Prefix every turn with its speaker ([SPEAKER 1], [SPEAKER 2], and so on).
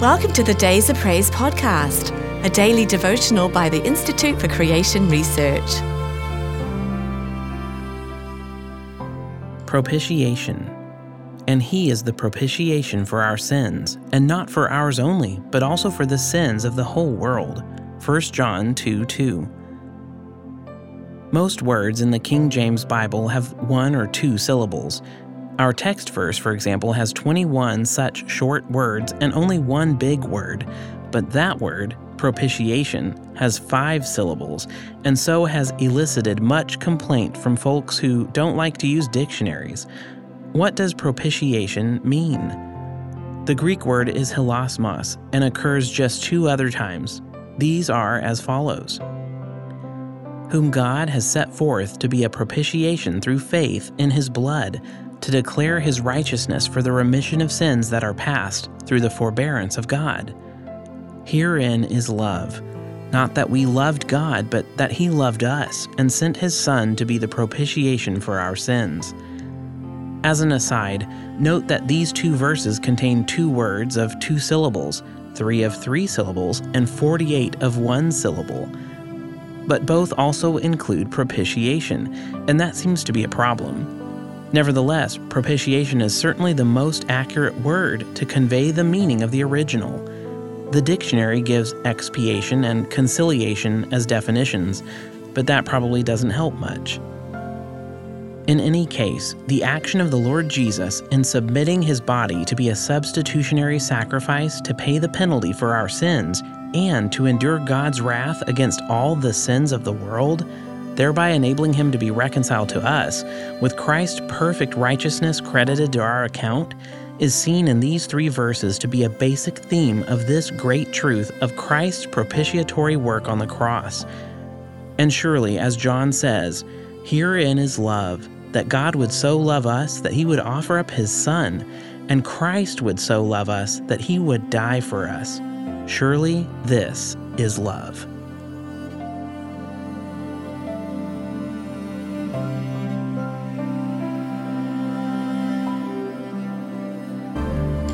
[SPEAKER 1] Welcome to the Days of Praise podcast, a daily devotional by the Institute for Creation Research.
[SPEAKER 2] Propitiation. And he is the propitiation for our sins, and not for ours only, but also for the sins of the whole world. 1 John 2 2. Most words in the King James Bible have one or two syllables, our text verse, for example, has 21 such short words and only one big word, but that word, propitiation, has five syllables, and so has elicited much complaint from folks who don't like to use dictionaries. What does propitiation mean? The Greek word is hilasmos and occurs just two other times. These are as follows Whom God has set forth to be a propitiation through faith in his blood to declare his righteousness for the remission of sins that are past through the forbearance of God. Herein is love, not that we loved God, but that he loved us and sent his Son to be the propitiation for our sins. As an aside, note that these two verses contain two words of two syllables, three of three syllables, and 48 of one syllable. But both also include propitiation, and that seems to be a problem. Nevertheless, propitiation is certainly the most accurate word to convey the meaning of the original. The dictionary gives expiation and conciliation as definitions, but that probably doesn't help much. In any case, the action of the Lord Jesus in submitting his body to be a substitutionary sacrifice to pay the penalty for our sins and to endure God's wrath against all the sins of the world thereby enabling him to be reconciled to us, with Christ's perfect righteousness credited to our account, is seen in these three verses to be a basic theme of this great truth of Christ's propitiatory work on the cross. And surely, as John says, herein is love, that God would so love us that he would offer up his Son, and Christ would so love us that he would die for us. Surely this is love.